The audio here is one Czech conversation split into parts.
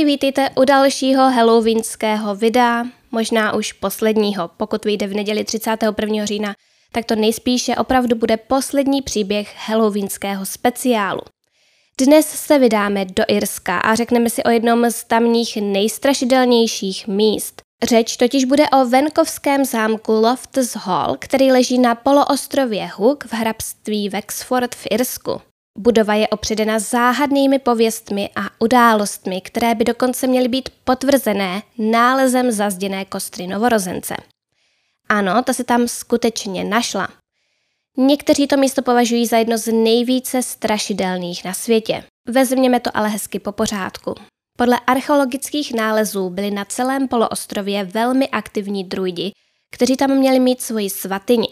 Ahoj, vítejte u dalšího halloweenského videa, možná už posledního, pokud vyjde v neděli 31. října, tak to nejspíše opravdu bude poslední příběh halloweenského speciálu. Dnes se vydáme do Irska a řekneme si o jednom z tamních nejstrašidelnějších míst. Řeč totiž bude o venkovském zámku Loftus Hall, který leží na poloostrově Hook v hrabství Wexford v Irsku. Budova je opředena záhadnými pověstmi a událostmi, které by dokonce měly být potvrzené nálezem zazděné kostry novorozence. Ano, ta se tam skutečně našla. Někteří to místo považují za jedno z nejvíce strašidelných na světě. Vezměme to ale hezky po pořádku. Podle archeologických nálezů byli na celém poloostrově velmi aktivní druidi, kteří tam měli mít svoji svatyni.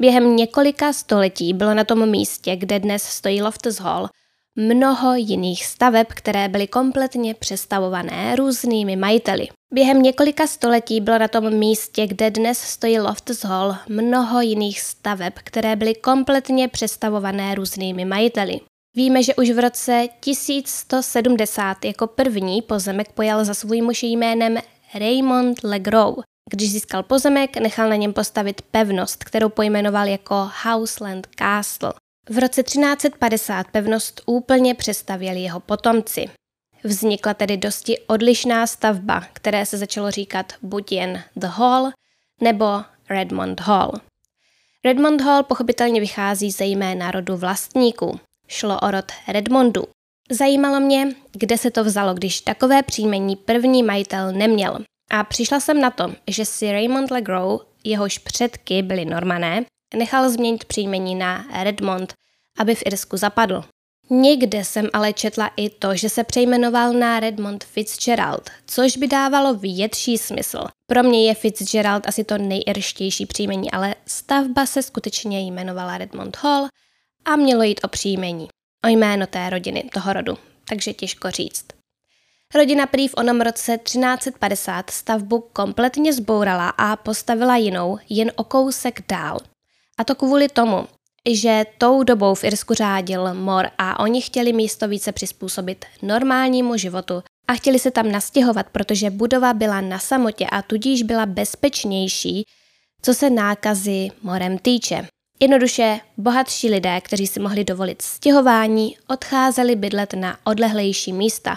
Během několika století bylo na tom místě, kde dnes stojí Loftus Hall, mnoho jiných staveb, které byly kompletně přestavované různými majiteli. Během několika století bylo na tom místě, kde dnes stojí Loftus Hall, mnoho jiných staveb, které byly kompletně přestavované různými majiteli. Víme, že už v roce 1170 jako první pozemek pojal za svůj muž jménem Raymond Legros. Když získal pozemek, nechal na něm postavit pevnost, kterou pojmenoval jako Houseland Castle. V roce 1350 pevnost úplně přestavěli jeho potomci. Vznikla tedy dosti odlišná stavba, které se začalo říkat buď jen The Hall nebo Redmond Hall. Redmond Hall pochopitelně vychází ze jména rodu vlastníků. Šlo o rod Redmondu. Zajímalo mě, kde se to vzalo, když takové příjmení první majitel neměl. A přišla jsem na to, že si Raymond Legros, jehož předky byli normané, nechal změnit příjmení na Redmond, aby v Irsku zapadl. Někde jsem ale četla i to, že se přejmenoval na Redmond Fitzgerald, což by dávalo větší smysl. Pro mě je Fitzgerald asi to nejirštější příjmení, ale stavba se skutečně jmenovala Redmond Hall a mělo jít o příjmení, o jméno té rodiny, toho rodu, takže těžko říct. Rodina prý v onom roce 1350 stavbu kompletně zbourala a postavila jinou, jen o kousek dál. A to kvůli tomu, že tou dobou v Irsku řádil mor a oni chtěli místo více přizpůsobit normálnímu životu a chtěli se tam nastěhovat, protože budova byla na samotě a tudíž byla bezpečnější, co se nákazy morem týče. Jednoduše bohatší lidé, kteří si mohli dovolit stěhování, odcházeli bydlet na odlehlejší místa,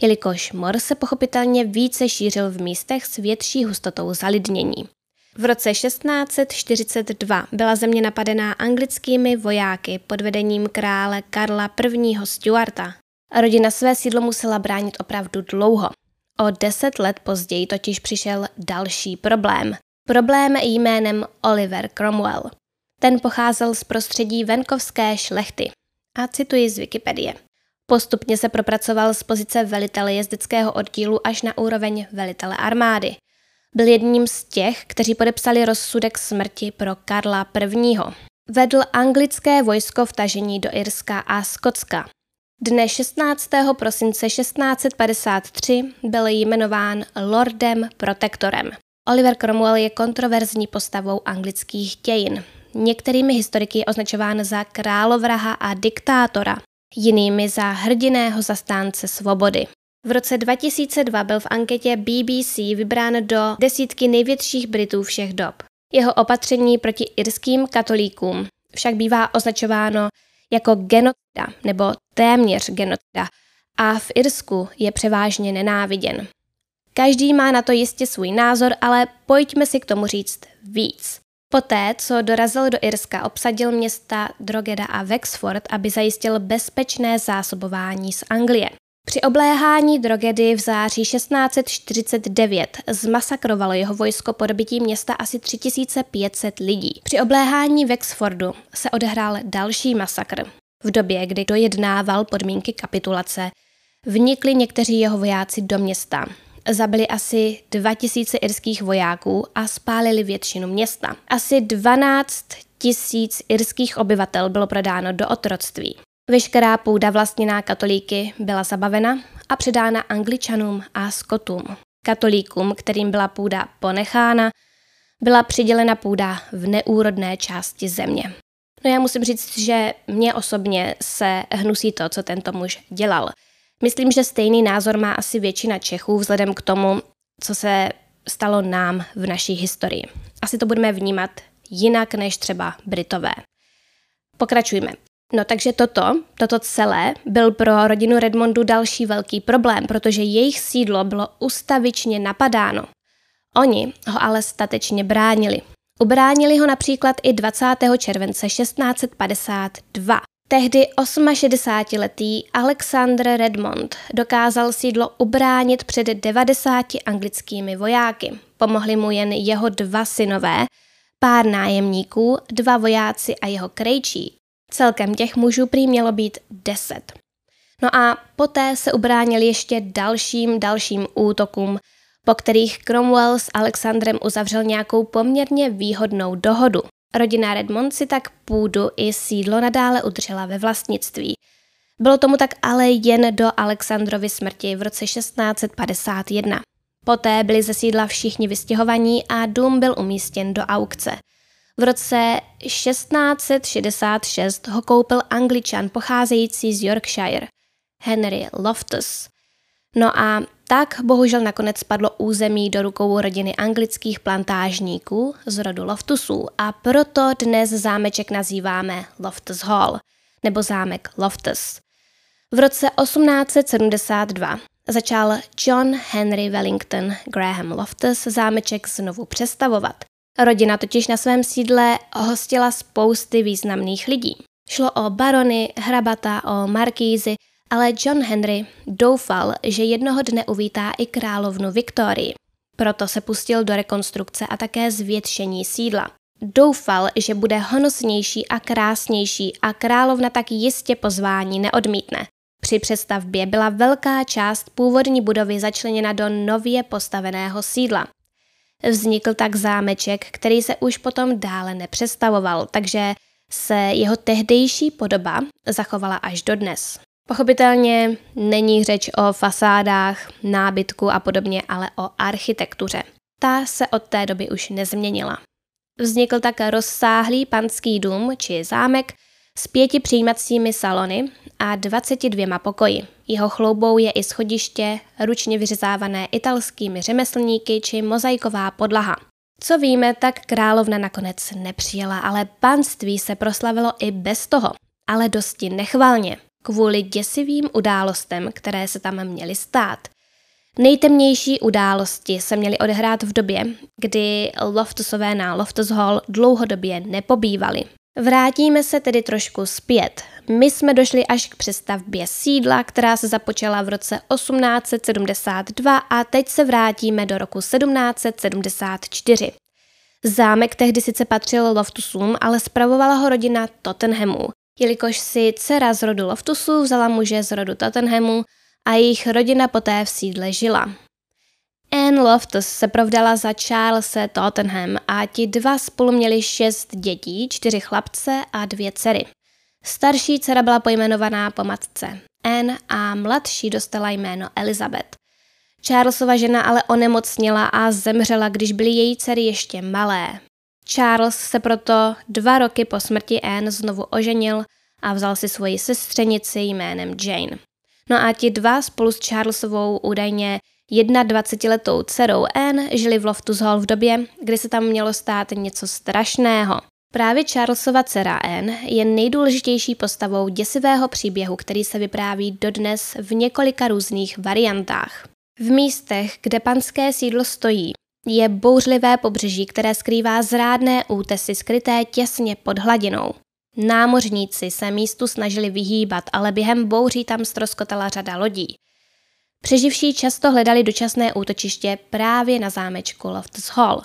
jelikož mor se pochopitelně více šířil v místech s větší hustotou zalidnění. V roce 1642 byla země napadená anglickými vojáky pod vedením krále Karla I. Stuarta. Rodina své sídlo musela bránit opravdu dlouho. O deset let později totiž přišel další problém. Problém jménem Oliver Cromwell. Ten pocházel z prostředí venkovské šlechty. A cituji z Wikipedie. Postupně se propracoval z pozice velitele jezdeckého oddílu až na úroveň velitele armády – byl jedním z těch, kteří podepsali rozsudek smrti pro Karla I. Vedl anglické vojsko v tažení do Irska a Skotska. Dne 16. prosince 1653 byl jmenován Lordem Protektorem. Oliver Cromwell je kontroverzní postavou anglických dějin. Některými historiky je označován za královraha a diktátora, jinými za hrdiného zastánce svobody. V roce 2002 byl v anketě BBC vybrán do desítky největších Britů všech dob. Jeho opatření proti irským katolíkům však bývá označováno jako genocida nebo téměř genocida a v Irsku je převážně nenáviděn. Každý má na to jistě svůj názor, ale pojďme si k tomu říct víc. Poté, co dorazil do Irska, obsadil města Drogeda a Wexford, aby zajistil bezpečné zásobování z Anglie. Při obléhání Drogedy v září 1649 zmasakrovalo jeho vojsko po dobití města asi 3500 lidí. Při obléhání Wexfordu se odehrál další masakr. V době, kdy dojednával podmínky kapitulace, vnikli někteří jeho vojáci do města. Zabili asi 2000 irských vojáků a spálili většinu města. Asi 12 tisíc irských obyvatel bylo prodáno do otroctví. Veškerá půda vlastněná katolíky byla zabavena a předána angličanům a skotům. Katolíkům, kterým byla půda ponechána, byla přidělena půda v neúrodné části země. No já musím říct, že mě osobně se hnusí to, co tento muž dělal. Myslím, že stejný názor má asi většina Čechů vzhledem k tomu, co se stalo nám v naší historii. Asi to budeme vnímat jinak než třeba Britové. Pokračujme. No takže toto, toto celé byl pro rodinu Redmondu další velký problém, protože jejich sídlo bylo ustavičně napadáno. Oni ho ale statečně bránili. Ubránili ho například i 20. července 1652. Tehdy 68-letý Alexander Redmond dokázal sídlo ubránit před 90 anglickými vojáky. Pomohli mu jen jeho dva synové, pár nájemníků, dva vojáci a jeho krejčí. Celkem těch mužů prý mělo být deset. No a poté se ubránili ještě dalším dalším útokům, po kterých Cromwell s Alexandrem uzavřel nějakou poměrně výhodnou dohodu. Rodina Redmond si tak půdu i sídlo nadále udržela ve vlastnictví. Bylo tomu tak ale jen do Alexandrovy smrti v roce 1651. Poté byli ze sídla všichni vystěhovaní a dům byl umístěn do aukce. V roce 1666 ho koupil angličan pocházející z Yorkshire, Henry Loftus. No a tak bohužel nakonec spadlo území do rukou rodiny anglických plantážníků z rodu Loftusů a proto dnes zámeček nazýváme Loftus Hall nebo zámek Loftus. V roce 1872 začal John Henry Wellington Graham Loftus zámeček znovu přestavovat. Rodina totiž na svém sídle hostila spousty významných lidí. Šlo o barony, hrabata, o markýzy, ale John Henry doufal, že jednoho dne uvítá i královnu Viktorii. Proto se pustil do rekonstrukce a také zvětšení sídla. Doufal, že bude honosnější a krásnější a královna tak jistě pozvání neodmítne. Při přestavbě byla velká část původní budovy začleněna do nově postaveného sídla. Vznikl tak zámeček, který se už potom dále nepřestavoval, takže se jeho tehdejší podoba zachovala až dodnes. Pochopitelně není řeč o fasádách, nábytku a podobně, ale o architektuře. Ta se od té doby už nezměnila. Vznikl tak rozsáhlý panský dům či zámek s pěti přijímacími salony a 22 pokoji. Jeho chloubou je i schodiště, ručně vyřezávané italskými řemeslníky či mozaiková podlaha. Co víme, tak královna nakonec nepřijela, ale panství se proslavilo i bez toho, ale dosti nechvalně kvůli děsivým událostem, které se tam měly stát. Nejtemnější události se měly odehrát v době, kdy Loftusové na Loftus Hall dlouhodobě nepobývali. Vrátíme se tedy trošku zpět. My jsme došli až k přestavbě sídla, která se započala v roce 1872 a teď se vrátíme do roku 1774. Zámek tehdy sice patřil Loftusům, ale spravovala ho rodina Tottenhamů jelikož si dcera z rodu Loftusu vzala muže z rodu Tottenhamu a jejich rodina poté v sídle žila. Anne Loftus se provdala za Charlesa Tottenham a ti dva spolu měli šest dětí, čtyři chlapce a dvě dcery. Starší dcera byla pojmenovaná po matce Anne a mladší dostala jméno Elizabeth. Charlesova žena ale onemocněla a zemřela, když byly její dcery ještě malé. Charles se proto dva roky po smrti Anne znovu oženil a vzal si svoji sestřenici jménem Jane. No a ti dva spolu s Charlesovou údajně 21-letou dcerou Anne žili v Loftus Hall v době, kdy se tam mělo stát něco strašného. Právě Charlesova dcera Anne je nejdůležitější postavou děsivého příběhu, který se vypráví dodnes v několika různých variantách. V místech, kde panské sídlo stojí, je bouřlivé pobřeží, které skrývá zrádné útesy skryté těsně pod hladinou. Námořníci se místu snažili vyhýbat, ale během bouří tam stroskotala řada lodí. Přeživší často hledali dočasné útočiště právě na zámečku Loftus Hall.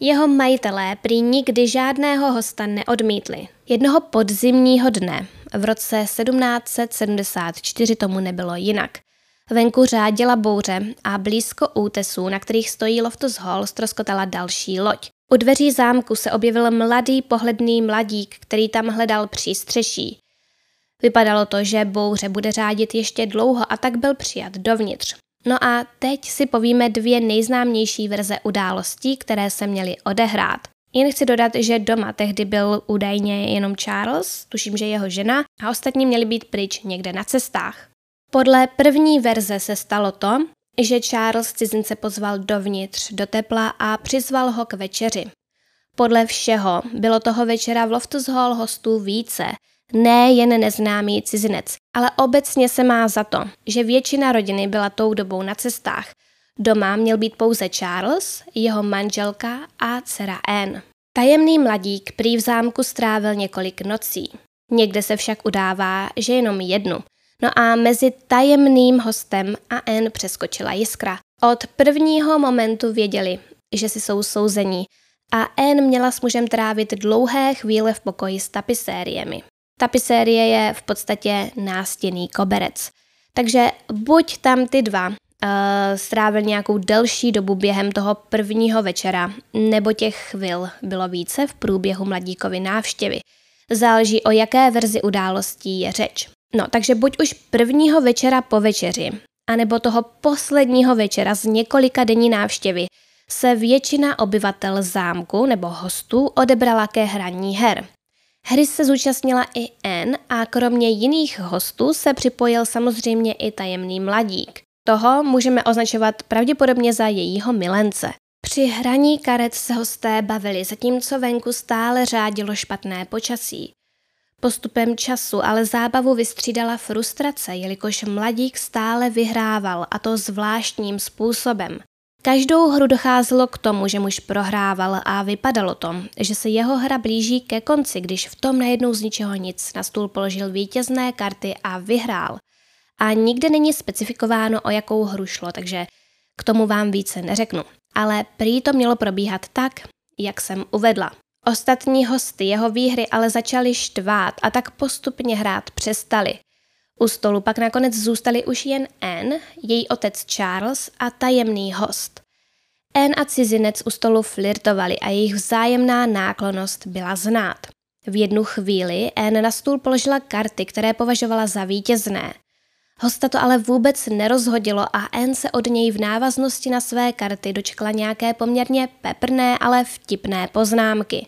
Jeho majitelé prý nikdy žádného hosta neodmítli. Jednoho podzimního dne v roce 1774 tomu nebylo jinak. Venku řádila bouře a blízko útesů, na kterých stojí Loftus Hall, stroskotala další loď. U dveří zámku se objevil mladý pohledný mladík, který tam hledal přístřeší. Vypadalo to, že bouře bude řádit ještě dlouho a tak byl přijat dovnitř. No a teď si povíme dvě nejznámější verze událostí, které se měly odehrát. Jen chci dodat, že doma tehdy byl údajně jenom Charles, tuším, že jeho žena, a ostatní měli být pryč někde na cestách. Podle první verze se stalo to, že Charles cizince pozval dovnitř do tepla a přizval ho k večeři. Podle všeho bylo toho večera v Loftus Hall hostů více, ne jen neznámý cizinec, ale obecně se má za to, že většina rodiny byla tou dobou na cestách. Doma měl být pouze Charles, jeho manželka a dcera Anne. Tajemný mladík prý v zámku strávil několik nocí. Někde se však udává, že jenom jednu. No a mezi tajemným hostem a Anne přeskočila jiskra. Od prvního momentu věděli, že si jsou souzení a Anne měla s mužem trávit dlouhé chvíle v pokoji s tapisériemi. Tapisérie je v podstatě nástěný koberec. Takže buď tam ty dva uh, strávil nějakou delší dobu během toho prvního večera, nebo těch chvil bylo více v průběhu mladíkovy návštěvy. Záleží o jaké verzi událostí je řeč. No, takže buď už prvního večera po večeři, anebo toho posledního večera z několika denní návštěvy se většina obyvatel zámku nebo hostů odebrala ke hraní her. Hry se zúčastnila i Anne a kromě jiných hostů se připojil samozřejmě i tajemný mladík. Toho můžeme označovat pravděpodobně za jejího milence. Při hraní karet se hosté bavili, zatímco venku stále řádilo špatné počasí. Postupem času ale zábavu vystřídala frustrace, jelikož mladík stále vyhrával a to zvláštním způsobem. Každou hru docházelo k tomu, že muž prohrával a vypadalo to, že se jeho hra blíží ke konci, když v tom najednou z ničeho nic na stůl položil vítězné karty a vyhrál. A nikde není specifikováno, o jakou hru šlo, takže k tomu vám více neřeknu. Ale prý to mělo probíhat tak, jak jsem uvedla. Ostatní hosty jeho výhry ale začali štvát a tak postupně hrát přestali. U stolu pak nakonec zůstali už jen Anne, její otec Charles a tajemný host. Anne a cizinec u stolu flirtovali a jejich vzájemná náklonost byla znát. V jednu chvíli Anne na stůl položila karty, které považovala za vítězné. Hosta to ale vůbec nerozhodilo a Anne se od něj v návaznosti na své karty dočkala nějaké poměrně peprné, ale vtipné poznámky.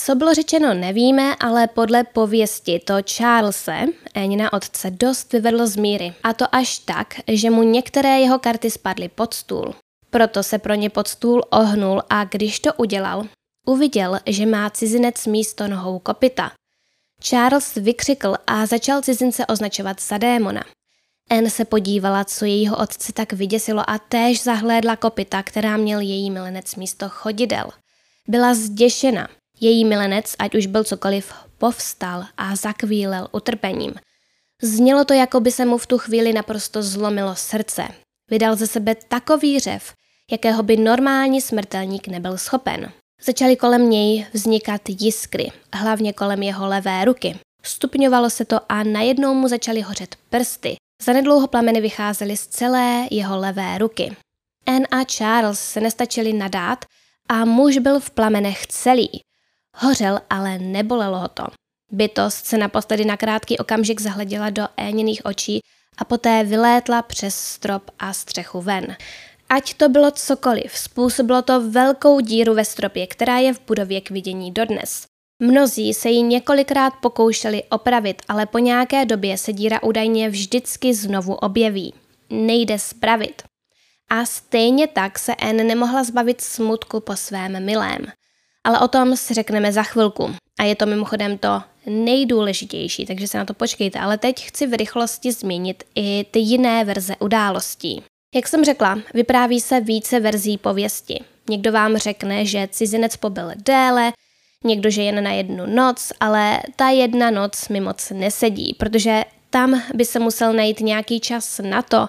Co bylo řečeno, nevíme, ale podle pověsti to Charlese, Enina otce, dost vyvedlo z míry. A to až tak, že mu některé jeho karty spadly pod stůl. Proto se pro ně pod stůl ohnul a když to udělal, uviděl, že má cizinec místo nohou kopita. Charles vykřikl a začal cizince označovat za démona. Anne se podívala, co jejího otce tak vyděsilo a též zahlédla kopita, která měl její milenec místo chodidel. Byla zděšena, její milenec, ať už byl cokoliv, povstal a zakvílel utrpením. Znělo to, jako by se mu v tu chvíli naprosto zlomilo srdce. Vydal ze sebe takový řev, jakého by normální smrtelník nebyl schopen. Začaly kolem něj vznikat jiskry, hlavně kolem jeho levé ruky. Stupňovalo se to a najednou mu začaly hořet prsty. Zanedlouho plameny vycházely z celé jeho levé ruky. Anne a Charles se nestačili nadát a muž byl v plamenech celý. Hořel, ale nebolelo ho to. Bytost se naposledy na krátký okamžik zahleděla do éněných očí a poté vylétla přes strop a střechu ven. Ať to bylo cokoliv, způsobilo to velkou díru ve stropě, která je v budově k vidění dodnes. Mnozí se ji několikrát pokoušeli opravit, ale po nějaké době se díra údajně vždycky znovu objeví. Nejde spravit. A stejně tak se Anne nemohla zbavit smutku po svém milém ale o tom si řekneme za chvilku. A je to mimochodem to nejdůležitější, takže se na to počkejte. Ale teď chci v rychlosti zmínit i ty jiné verze událostí. Jak jsem řekla, vypráví se více verzí pověsti. Někdo vám řekne, že cizinec pobyl déle, někdo, že jen na jednu noc, ale ta jedna noc mi moc nesedí, protože tam by se musel najít nějaký čas na to,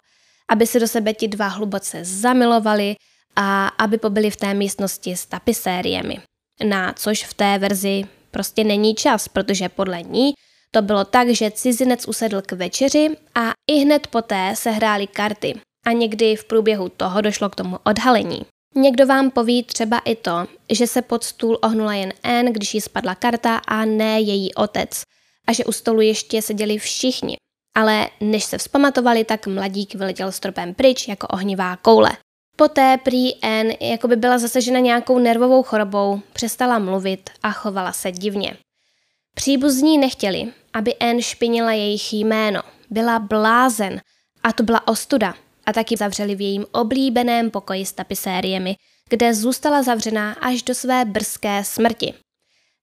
aby se do sebe ti dva hluboce zamilovali a aby pobyli v té místnosti s tapisériemi na což v té verzi prostě není čas, protože podle ní to bylo tak, že cizinec usedl k večeři a i hned poté se hrály karty a někdy v průběhu toho došlo k tomu odhalení. Někdo vám poví třeba i to, že se pod stůl ohnula jen N, když jí spadla karta a ne její otec a že u stolu ještě seděli všichni. Ale než se vzpamatovali, tak mladík vyletěl stropem pryč jako ohnivá koule. Poté prý jako by byla zasažena nějakou nervovou chorobou, přestala mluvit a chovala se divně. Příbuzní nechtěli, aby Anne špinila jejich jméno. Byla blázen A to byla ostuda. A taky zavřeli v jejím oblíbeném pokoji s tapisériemi, kde zůstala zavřená až do své brzké smrti.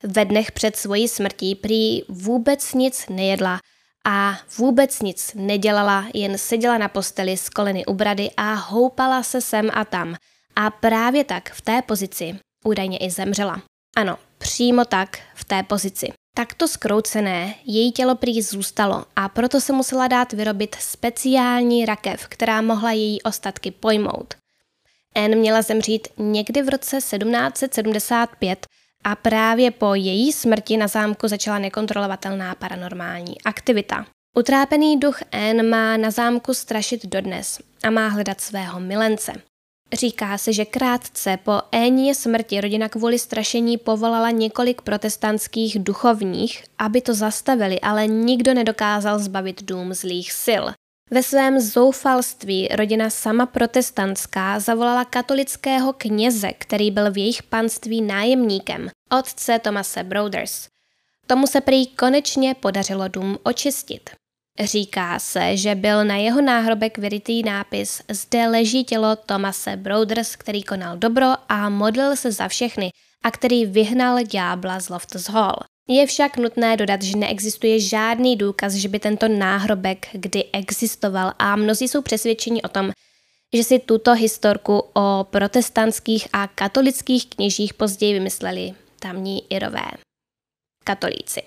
Ve dnech před svojí smrtí prý vůbec nic nejedla a vůbec nic nedělala, jen seděla na posteli s koleny u brady a houpala se sem a tam. A právě tak v té pozici údajně i zemřela. Ano, přímo tak v té pozici. Takto skroucené její tělo prý zůstalo a proto se musela dát vyrobit speciální rakev, která mohla její ostatky pojmout. Anne měla zemřít někdy v roce 1775 a právě po její smrti na zámku začala nekontrolovatelná paranormální aktivita. Utrápený duch Anne má na zámku strašit dodnes a má hledat svého milence. Říká se, že krátce po Énie smrti rodina kvůli strašení povolala několik protestantských duchovních, aby to zastavili, ale nikdo nedokázal zbavit dům zlých sil. Ve svém zoufalství rodina sama protestantská zavolala katolického kněze, který byl v jejich panství nájemníkem, otce Tomase Brothers. Tomu se prý konečně podařilo dům očistit. Říká se, že byl na jeho náhrobek vyrytý nápis Zde leží tělo Tomase Brothers, který konal dobro a modlil se za všechny a který vyhnal ďábla z Loftus Hall. Je však nutné dodat, že neexistuje žádný důkaz, že by tento náhrobek kdy existoval a mnozí jsou přesvědčeni o tom, že si tuto historku o protestantských a katolických kněžích později vymysleli tamní Irové. Katolíci.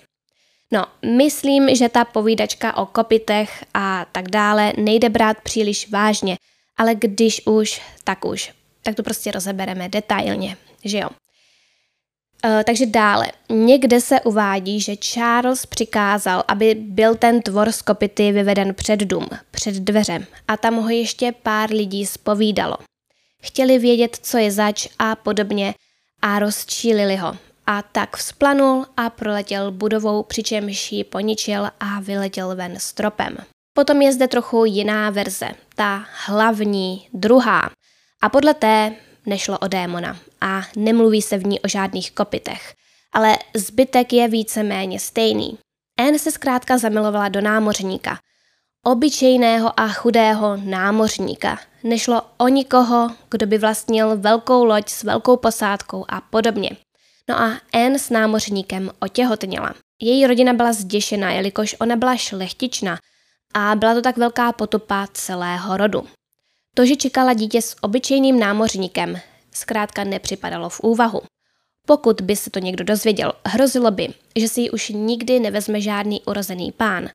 No, myslím, že ta povídačka o kopitech a tak dále nejde brát příliš vážně, ale když už, tak už. Tak to prostě rozebereme detailně, že jo. E, takže dále. Někde se uvádí, že Charles přikázal, aby byl ten tvor z kopity vyveden před dům, před dveřem a tam ho ještě pár lidí spovídalo. Chtěli vědět, co je zač a podobně a rozčílili ho a tak vzplanul a proletěl budovou, přičemž ji poničil a vyletěl ven stropem. Potom je zde trochu jiná verze, ta hlavní, druhá. A podle té nešlo o démona a nemluví se v ní o žádných kopitech. Ale zbytek je víceméně stejný. Anne se zkrátka zamilovala do námořníka. Obyčejného a chudého námořníka. Nešlo o nikoho, kdo by vlastnil velkou loď s velkou posádkou a podobně. No a Anne s námořníkem otěhotněla. Její rodina byla zděšená, jelikož ona byla šlechtična a byla to tak velká potupa celého rodu. To, že čekala dítě s obyčejným námořníkem, zkrátka nepřipadalo v úvahu. Pokud by se to někdo dozvěděl, hrozilo by, že si ji už nikdy nevezme žádný urozený pán.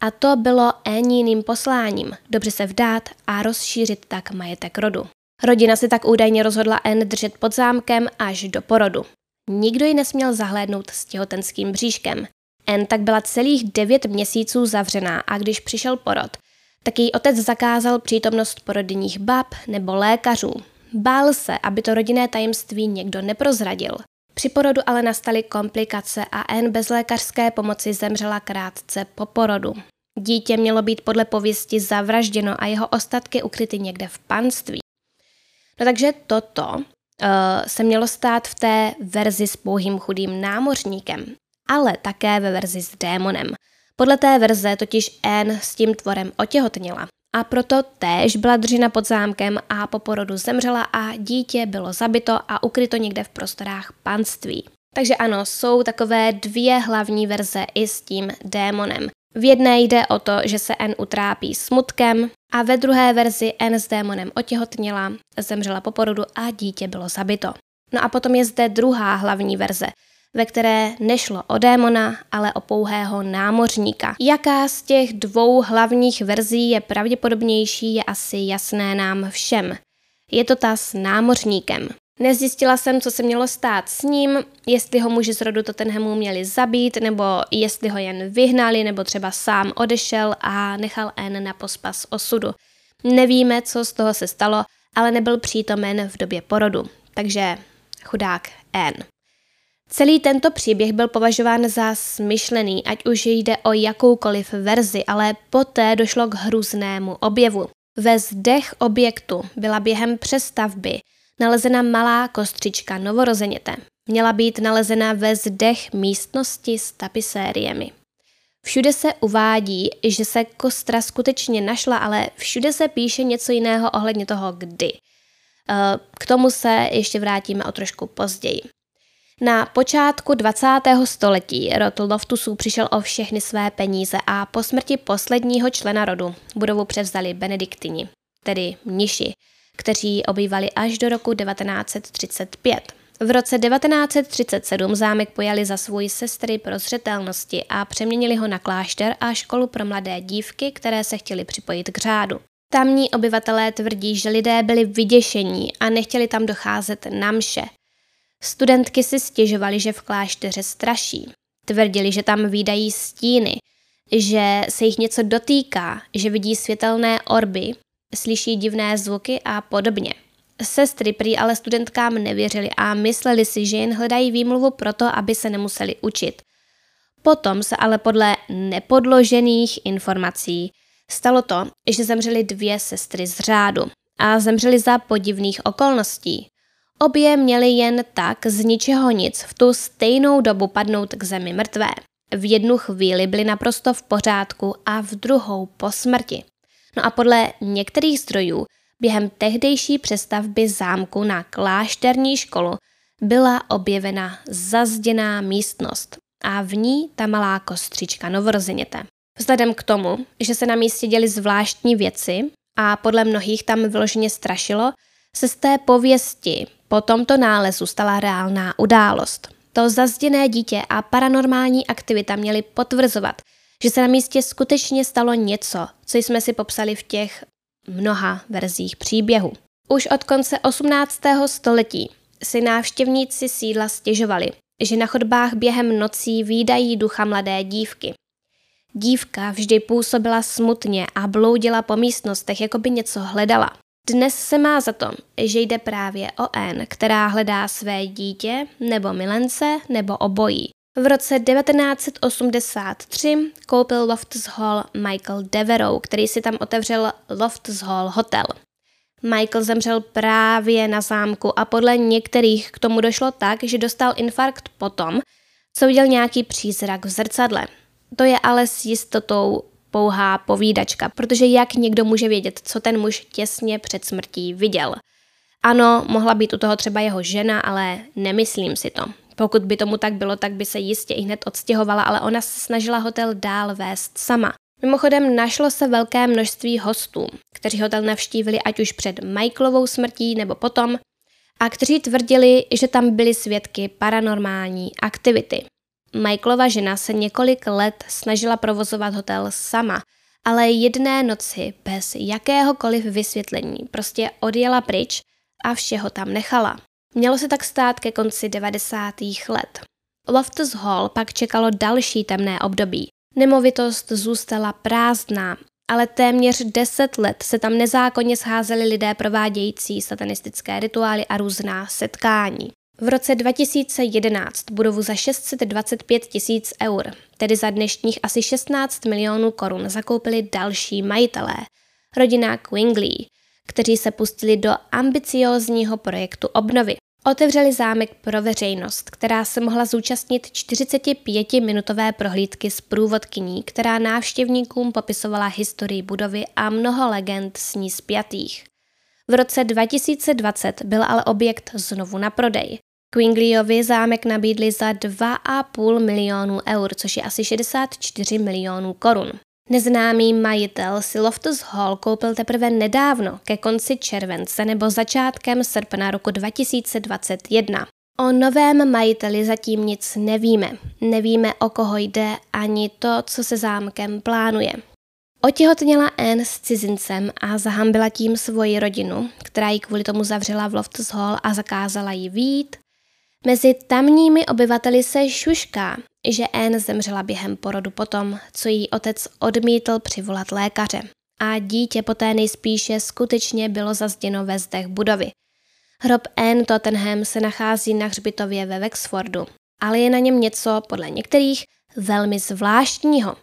A to bylo Anniným posláním, dobře se vdát a rozšířit tak majetek rodu. Rodina si tak údajně rozhodla Anne držet pod zámkem až do porodu. Nikdo ji nesměl zahlédnout s těhotenským bříškem. En tak byla celých devět měsíců zavřená a když přišel porod, tak její otec zakázal přítomnost porodních bab nebo lékařů. Bál se, aby to rodinné tajemství někdo neprozradil. Při porodu ale nastaly komplikace a En bez lékařské pomoci zemřela krátce po porodu. Dítě mělo být podle pověsti zavražděno a jeho ostatky ukryty někde v panství. No takže toto uh, se mělo stát v té verzi s pouhým chudým námořníkem, ale také ve verzi s démonem. Podle té verze totiž Anne s tím tvorem otěhotnila a proto též byla držena pod zámkem a po porodu zemřela a dítě bylo zabito a ukryto někde v prostorách panství. Takže ano, jsou takové dvě hlavní verze i s tím démonem. V jedné jde o to, že se N utrápí smutkem a ve druhé verzi N s démonem otěhotněla, zemřela po porodu a dítě bylo zabito. No a potom je zde druhá hlavní verze, ve které nešlo o démona, ale o pouhého námořníka. Jaká z těch dvou hlavních verzí je pravděpodobnější, je asi jasné nám všem. Je to ta s námořníkem. Nezjistila jsem, co se mělo stát s ním, jestli ho muži z rodu Tottenhamu měli zabít, nebo jestli ho jen vyhnali, nebo třeba sám odešel a nechal N na pospas osudu. Nevíme, co z toho se stalo, ale nebyl přítomen v době porodu. Takže chudák N. Celý tento příběh byl považován za smyšlený, ať už jde o jakoukoliv verzi, ale poté došlo k hrůznému objevu. Ve zdech objektu byla během přestavby nalezena malá kostřička novorozeněte. Měla být nalezena ve zdech místnosti s tapisériemi. Všude se uvádí, že se kostra skutečně našla, ale všude se píše něco jiného ohledně toho, kdy. Eh, k tomu se ještě vrátíme o trošku později. Na počátku 20. století rod Loftusů přišel o všechny své peníze a po smrti posledního člena rodu budovu převzali benediktini, tedy mniši, kteří obývali až do roku 1935. V roce 1937 zámek pojali za svůj sestry pro zřetelnosti a přeměnili ho na klášter a školu pro mladé dívky, které se chtěly připojit k řádu. Tamní obyvatelé tvrdí, že lidé byli vyděšení a nechtěli tam docházet na mše. Studentky si stěžovali, že v klášteře straší. Tvrdili, že tam výdají stíny, že se jich něco dotýká, že vidí světelné orby, slyší divné zvuky a podobně. Sestry prý ale studentkám nevěřili a mysleli si, že jen hledají výmluvu proto, aby se nemuseli učit. Potom se ale podle nepodložených informací stalo to, že zemřely dvě sestry z řádu a zemřely za podivných okolností. Obě měly jen tak z ničeho nic v tu stejnou dobu padnout k zemi mrtvé. V jednu chvíli byly naprosto v pořádku a v druhou po smrti. No a podle některých zdrojů během tehdejší přestavby zámku na klášterní školu byla objevena zazděná místnost a v ní ta malá kostřička novorozeněte. Vzhledem k tomu, že se na místě děly zvláštní věci a podle mnohých tam vyloženě strašilo, se z té pověsti po tomto nálezu stala reálná událost. To zazděné dítě a paranormální aktivita měly potvrzovat, že se na místě skutečně stalo něco, co jsme si popsali v těch mnoha verzích příběhu. Už od konce 18. století si návštěvníci sídla stěžovali, že na chodbách během nocí výdají ducha mladé dívky. Dívka vždy působila smutně a bloudila po místnostech, jako by něco hledala. Dnes se má za to, že jde právě o N, která hledá své dítě, nebo milence, nebo obojí. V roce 1983 koupil Loftus Hall Michael Devereaux, který si tam otevřel Loftus Hall Hotel. Michael zemřel právě na zámku a podle některých k tomu došlo tak, že dostal infarkt potom, co viděl nějaký přízrak v zrcadle. To je ale s jistotou pouhá povídačka, protože jak někdo může vědět, co ten muž těsně před smrtí viděl. Ano, mohla být u toho třeba jeho žena, ale nemyslím si to. Pokud by tomu tak bylo, tak by se jistě i hned odstěhovala, ale ona se snažila hotel dál vést sama. Mimochodem našlo se velké množství hostů, kteří hotel navštívili ať už před Michaelovou smrtí nebo potom, a kteří tvrdili, že tam byli svědky paranormální aktivity. Michaelova žena se několik let snažila provozovat hotel sama, ale jedné noci bez jakéhokoliv vysvětlení prostě odjela pryč a všeho tam nechala. Mělo se tak stát ke konci 90. let. Loftus Hall pak čekalo další temné období. Nemovitost zůstala prázdná, ale téměř 10 let se tam nezákonně scházeli lidé provádějící satanistické rituály a různá setkání. V roce 2011 budovu za 625 tisíc eur, tedy za dnešních asi 16 milionů korun, zakoupili další majitelé, rodina Quingley, kteří se pustili do ambiciózního projektu obnovy. Otevřeli zámek pro veřejnost, která se mohla zúčastnit 45-minutové prohlídky s průvodkyní, která návštěvníkům popisovala historii budovy a mnoho legend s ní spjatých. V roce 2020 byl ale objekt znovu na prodej. Quingleyovi zámek nabídli za 2,5 milionů eur, což je asi 64 milionů korun. Neznámý majitel si Loftus Hall koupil teprve nedávno, ke konci července nebo začátkem srpna roku 2021. O novém majiteli zatím nic nevíme. Nevíme, o koho jde, ani to, co se zámkem plánuje. Otěhotněla Anne s cizincem a zahambila tím svoji rodinu, která ji kvůli tomu zavřela v Loftus Hall a zakázala jí výjít, Mezi tamními obyvateli se šušká, že Anne zemřela během porodu potom, co jí otec odmítl přivolat lékaře. A dítě poté nejspíše skutečně bylo zazděno ve zdech budovy. Hrob Anne Tottenham se nachází na hřbitově ve Wexfordu, ale je na něm něco, podle některých, velmi zvláštního.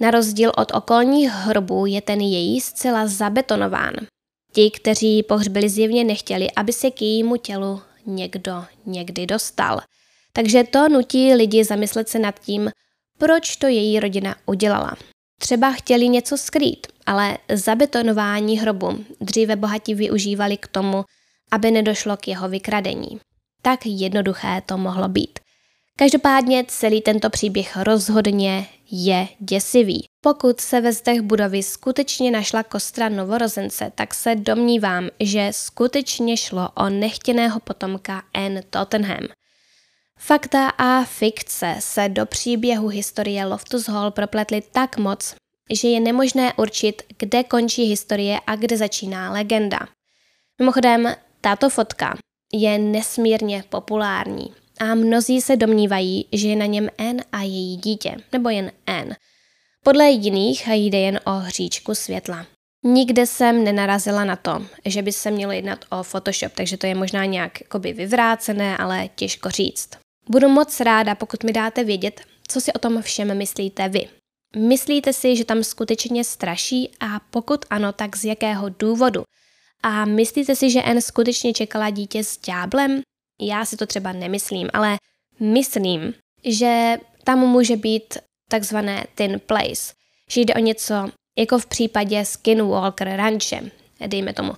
Na rozdíl od okolních hrobů je ten její zcela zabetonován. Ti, kteří pohřbili zjevně nechtěli, aby se k jejímu tělu někdo někdy dostal. Takže to nutí lidi zamyslet se nad tím, proč to její rodina udělala. Třeba chtěli něco skrýt, ale zabetonování hrobu dříve bohatí využívali k tomu, aby nedošlo k jeho vykradení. Tak jednoduché to mohlo být. Každopádně celý tento příběh rozhodně je děsivý. Pokud se ve zdech budovy skutečně našla kostra novorozence, tak se domnívám, že skutečně šlo o nechtěného potomka Anne Tottenham. Fakta a fikce se do příběhu historie Loftus Hall propletly tak moc, že je nemožné určit, kde končí historie a kde začíná legenda. Mimochodem, tato fotka je nesmírně populární a mnozí se domnívají, že je na něm N a její dítě, nebo jen N. Podle jiných jde jen o hříčku světla. Nikde jsem nenarazila na to, že by se mělo jednat o Photoshop, takže to je možná nějak jakoby vyvrácené, ale těžko říct. Budu moc ráda, pokud mi dáte vědět, co si o tom všem myslíte vy. Myslíte si, že tam skutečně straší a pokud ano, tak z jakého důvodu? A myslíte si, že N skutečně čekala dítě s ďáblem? Já si to třeba nemyslím, ale myslím, že tam může být takzvané thin place, že jde o něco jako v případě Skinwalker ranče, dejme tomu.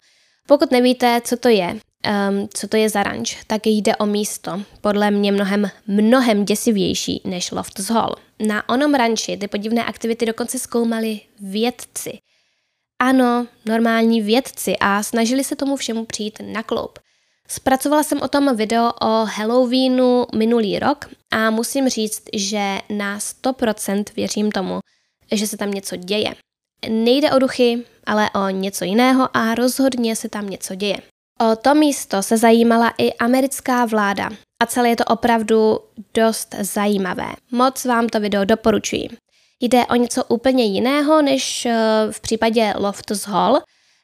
Pokud nevíte, co to je, um, co to je za ranč, tak jde o místo, podle mě mnohem, mnohem děsivější než Loftus Hall. Na onom ranči ty podivné aktivity dokonce zkoumali vědci. Ano, normální vědci a snažili se tomu všemu přijít na kloup. Zpracovala jsem o tom video o Halloweenu minulý rok a musím říct, že na 100% věřím tomu, že se tam něco děje. Nejde o duchy, ale o něco jiného a rozhodně se tam něco děje. O to místo se zajímala i americká vláda a celé je to opravdu dost zajímavé. Moc vám to video doporučuji. Jde o něco úplně jiného než eh, v případě Loftus Hall.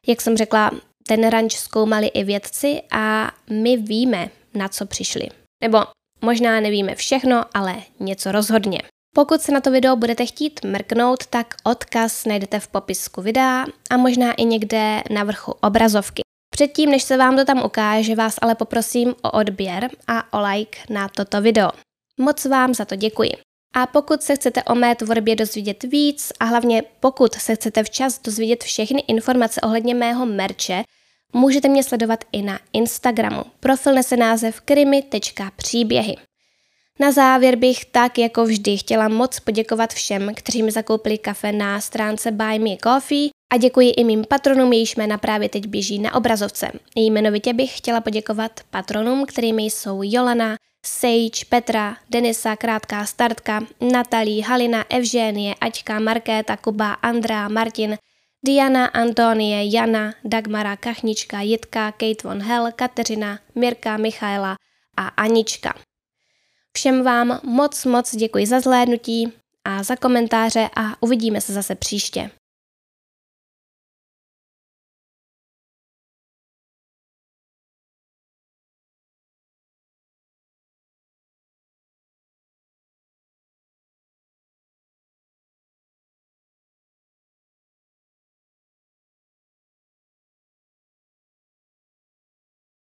Jak jsem řekla, ten ranč zkoumali i vědci a my víme, na co přišli. Nebo možná nevíme všechno, ale něco rozhodně. Pokud se na to video budete chtít mrknout, tak odkaz najdete v popisku videa a možná i někde na vrchu obrazovky. Předtím, než se vám to tam ukáže, vás ale poprosím o odběr a o like na toto video. Moc vám za to děkuji. A pokud se chcete o mé tvorbě dozvědět víc a hlavně pokud se chcete včas dozvědět všechny informace ohledně mého merče, můžete mě sledovat i na Instagramu. Profil nese název krimi.příběhy. Na závěr bych tak jako vždy chtěla moc poděkovat všem, kteří mi zakoupili kafe na stránce Buy Me Coffee a děkuji i mým patronům, jejichž jména právě teď běží na obrazovce. Jmenovitě bych chtěla poděkovat patronům, kterými jsou Jolana, Sage, Petra, Denisa, Krátká startka, Natalí, Halina, Evženie, Aťka, Markéta, Kuba, Andrea, Martin, Diana, Antonie, Jana, Dagmara, Kachnička, Jitka, Kate von Hell, Kateřina, Mirka, Michaela a Anička. Všem vám moc moc děkuji za zhlédnutí a za komentáře a uvidíme se zase příště.